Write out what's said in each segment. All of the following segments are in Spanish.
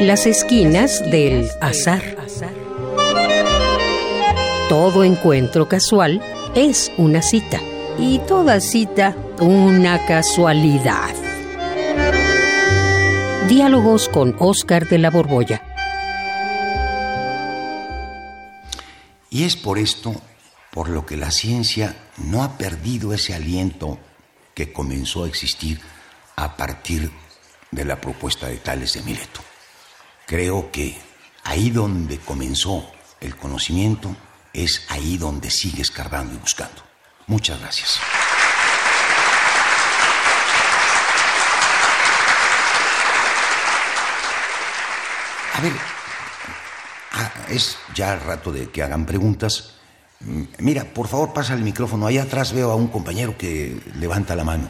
Las esquinas del azar. Todo encuentro casual es una cita y toda cita una casualidad. Diálogos con Oscar de la Borbolla. Y es por esto por lo que la ciencia no ha perdido ese aliento que comenzó a existir a partir de la propuesta de Tales de Mileto. Creo que ahí donde comenzó el conocimiento es ahí donde sigue escarbando y buscando. Muchas gracias. A ver, ah, es ya el rato de que hagan preguntas. Mm, mira, por favor, pasa el micrófono. Allá atrás veo a un compañero que levanta la mano.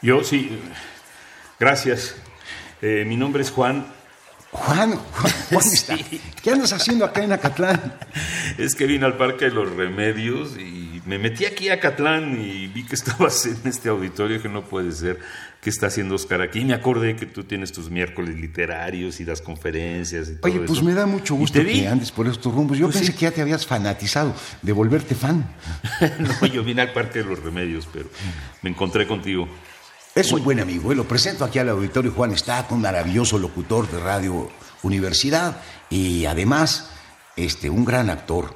Yo sí. Gracias. Eh, mi nombre es Juan Juan, Juan, está. ¿qué andas haciendo acá en Acatlán? Es que vine al Parque de los Remedios y me metí aquí a Acatlán y vi que estabas en este auditorio que no puede ser. ¿Qué está haciendo Oscar aquí? Y me acordé que tú tienes tus miércoles literarios y las conferencias y todo Oye, pues me da mucho gusto que andes por estos rumbos. Yo pues pensé que ya te habías fanatizado de volverte fan. no, yo vine al Parque de los Remedios, pero me encontré contigo. Es un buen amigo, ¿eh? lo presento aquí al auditorio Juan Stack, un maravilloso locutor de Radio Universidad y además este, un gran actor.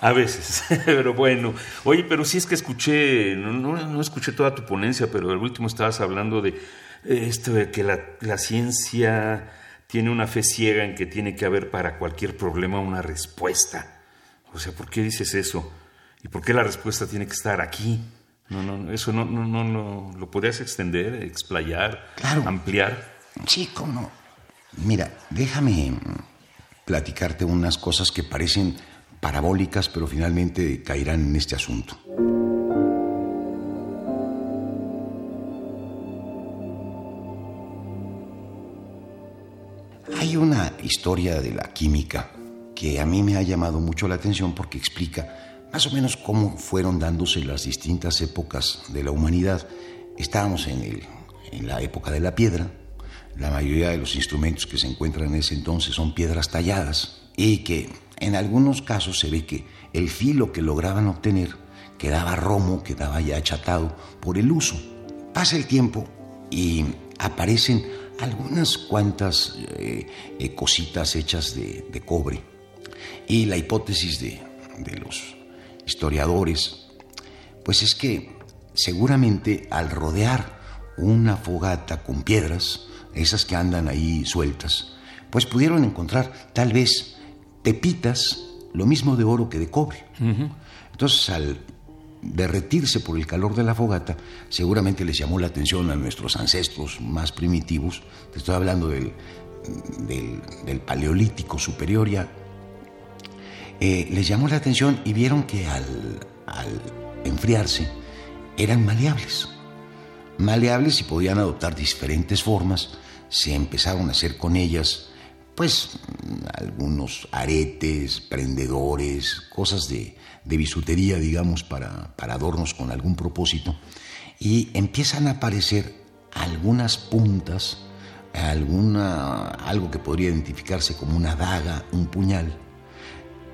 A veces, pero bueno. Oye, pero sí es que escuché, no, no, escuché toda tu ponencia, pero el último estabas hablando de esto de que la, la ciencia tiene una fe ciega en que tiene que haber para cualquier problema una respuesta. O sea, ¿por qué dices eso? ¿Y por qué la respuesta tiene que estar aquí? No, no, eso no, no, no, no, lo podrías extender, explayar, ampliar. Sí, cómo Mira, déjame platicarte unas cosas que parecen parabólicas, pero finalmente caerán en este asunto. Hay una historia de la química que a mí me ha llamado mucho la atención porque explica más o menos cómo fueron dándose las distintas épocas de la humanidad. Estábamos en, el, en la época de la piedra, la mayoría de los instrumentos que se encuentran en ese entonces son piedras talladas y que en algunos casos se ve que el filo que lograban obtener quedaba romo, quedaba ya achatado por el uso. Pasa el tiempo y aparecen algunas cuantas eh, eh, cositas hechas de, de, cobre y la hipótesis de, de los historiadores, pues es que seguramente al rodear una fogata con piedras, esas que andan ahí sueltas, pues pudieron encontrar tal vez pepitas, lo mismo de oro que de cobre. Entonces al derretirse por el calor de la fogata, seguramente les llamó la atención a nuestros ancestros más primitivos, te estoy hablando del, del Paleolítico superior ya, eh, les llamó la atención y vieron que al, enfriarse eran maleables. Maleables y podían adoptar diferentes formas. Se empezaron a hacer con ellas, pues, algunos aretes, prendedores, cosas de, bisutería, digamos, para, para adornos con algún propósito. Y empiezan a aparecer algunas puntas, alguna, algo que podría identificarse como una daga, un puñal,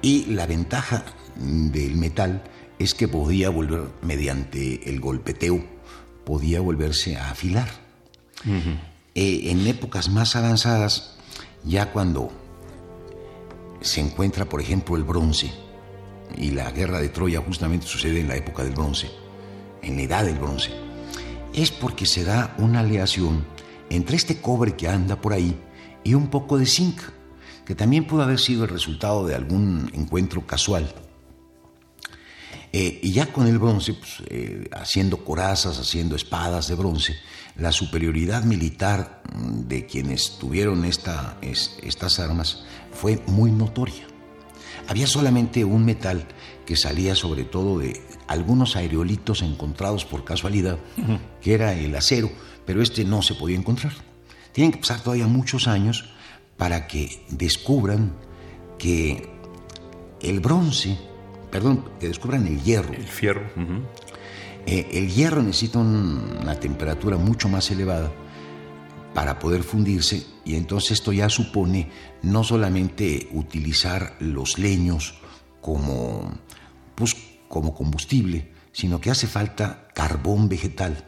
y la ventaja del metal es que podía volver, mediante el golpeteo, podía volverse a afilar. Eh, en épocas más avanzadas, ya cuando se encuentra, por ejemplo, el bronce, y la guerra de Troya justamente sucede en la época del bronce, en la edad del bronce, es porque se da una aleación entre este cobre que anda por ahí y un poco de zinc que también pudo haber sido el resultado de algún encuentro casual. Eh, y ya con el bronce, pues, eh, haciendo corazas, haciendo espadas de bronce, la superioridad militar de quienes tuvieron esta, estas armas fue muy notoria. Había solamente un metal que salía sobre todo de algunos aerolitos encontrados por casualidad, que era el acero, pero este no se podía encontrar. Tienen que pasar todavía muchos años para que descubran que el bronce, perdón, que descubran el hierro. El fierro. Eh, el hierro necesita una temperatura mucho más elevada para poder fundirse y entonces esto ya supone no solamente utilizar los leños como, pues, como combustible, sino que hace falta carbón vegetal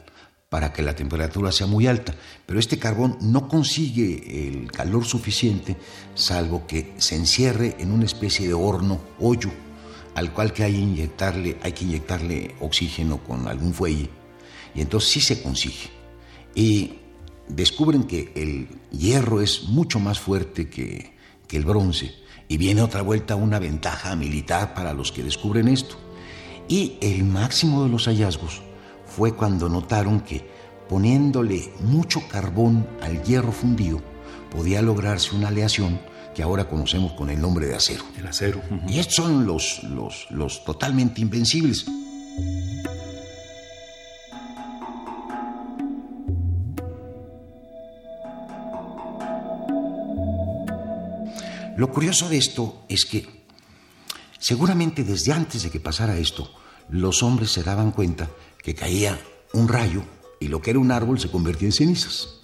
para que la temperatura sea muy alta. Pero este carbón no consigue el calor suficiente salvo que se encierre en una especie de horno, hoyo, al cual que hay, inyectarle, hay que inyectarle oxígeno con algún fuelle. Y entonces sí se consigue. Y descubren que el hierro es mucho más fuerte que, que el bronce. Y viene otra vuelta una ventaja militar para los que descubren esto. Y el máximo de los hallazgos fue cuando notaron que poniéndole mucho carbón al hierro fundido podía lograrse una aleación que ahora conocemos con el nombre de acero. El acero. Y estos son los, los, los totalmente invencibles. Lo curioso de esto es que seguramente desde antes de que pasara esto, los hombres se daban cuenta que caía un rayo y lo que era un árbol se convertía en cenizas.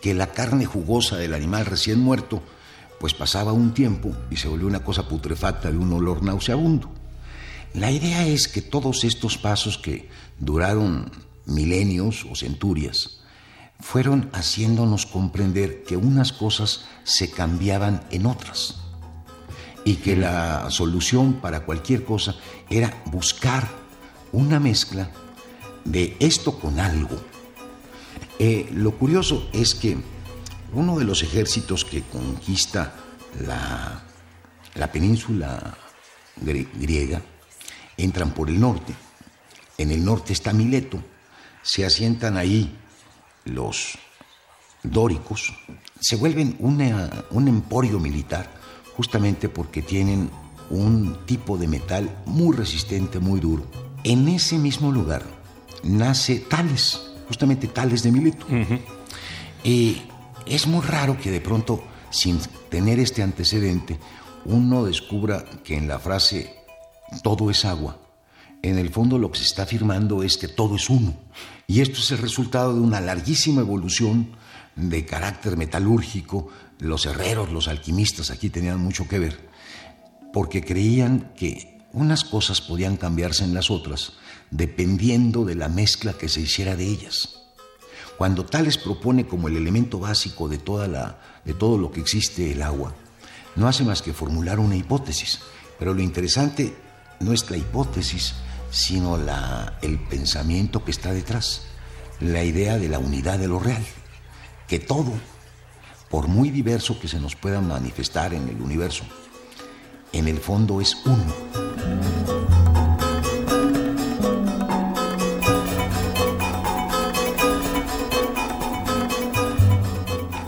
Que la carne jugosa del animal recién muerto, pues pasaba un tiempo y se volvió una cosa putrefacta de un olor nauseabundo. La idea es que todos estos pasos que duraron milenios o centurias, fueron haciéndonos comprender que unas cosas se cambiaban en otras y que la solución para cualquier cosa era buscar una mezcla de esto con algo. Eh, lo curioso es que uno de los ejércitos que conquista la, la península griega entran por el norte. En el norte está Mileto, se asientan ahí los dóricos, se vuelven un emporio militar justamente porque tienen un tipo de metal muy resistente, muy duro. En ese mismo lugar nace Tales, justamente Tales de Mileto. Y es muy raro que de pronto, sin tener este antecedente, uno descubra que en la frase todo es agua, en el fondo lo que se está afirmando es que todo es uno. Y esto es el resultado de una larguísima evolución de carácter metalúrgico. Los herreros, los alquimistas aquí tenían mucho que ver, porque creían que unas cosas podían cambiarse en las otras dependiendo de la mezcla que se hiciera de ellas. Cuando Tales propone como el elemento básico de, toda la, de todo lo que existe el agua, no hace más que formular una hipótesis. Pero lo interesante no es la hipótesis, sino la, el pensamiento que está detrás, la idea de la unidad de lo real, que todo, por muy diverso que se nos pueda manifestar en el universo, en el fondo es uno.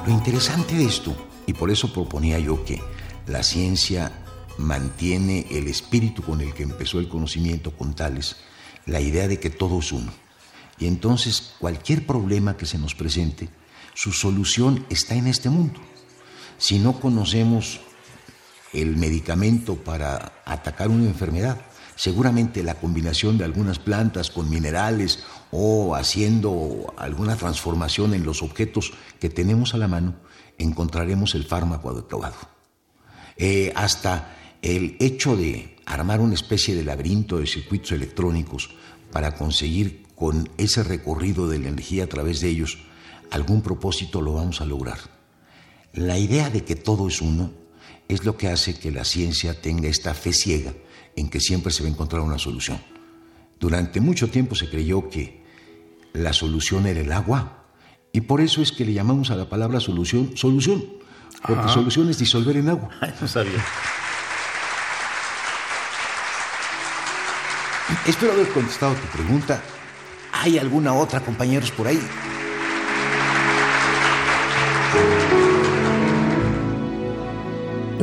Lo interesante de esto, y por eso proponía yo que la ciencia mantiene el espíritu con el que empezó el conocimiento con tales, la idea de que todo es uno. Y entonces cualquier problema que se nos presente, su solución está en este mundo. Si no conocemos el medicamento para atacar una enfermedad, seguramente la combinación de algunas plantas con minerales o haciendo alguna transformación en los objetos que tenemos a la mano, encontraremos el fármaco adecuado. Eh, hasta el hecho de armar una especie de laberinto de circuitos electrónicos para conseguir con ese recorrido de la energía a través de ellos algún propósito lo vamos a lograr. La idea de que todo es uno es lo que hace que la ciencia tenga esta fe ciega en que siempre se va a encontrar una solución. Durante mucho tiempo se creyó que la solución era el agua y por eso es que le llamamos a la palabra solución solución, porque solución es disolver en agua. no sabía. Espero haber contestado tu pregunta. ¿Hay alguna otra, compañeros, por ahí?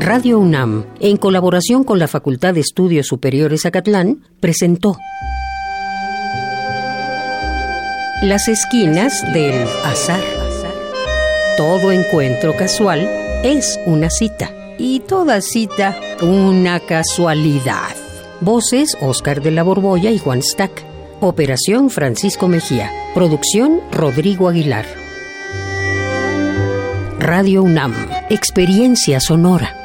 Radio UNAM, en colaboración con la Facultad de Estudios Superiores Acatlán, presentó Las esquinas del azar. Todo encuentro casual es una cita y toda cita una casualidad. Voces Oscar de la Borbolla y Juan Stack. Operación Francisco Mejía. Producción Rodrigo Aguilar. Radio UNAM, Experiencia Sonora.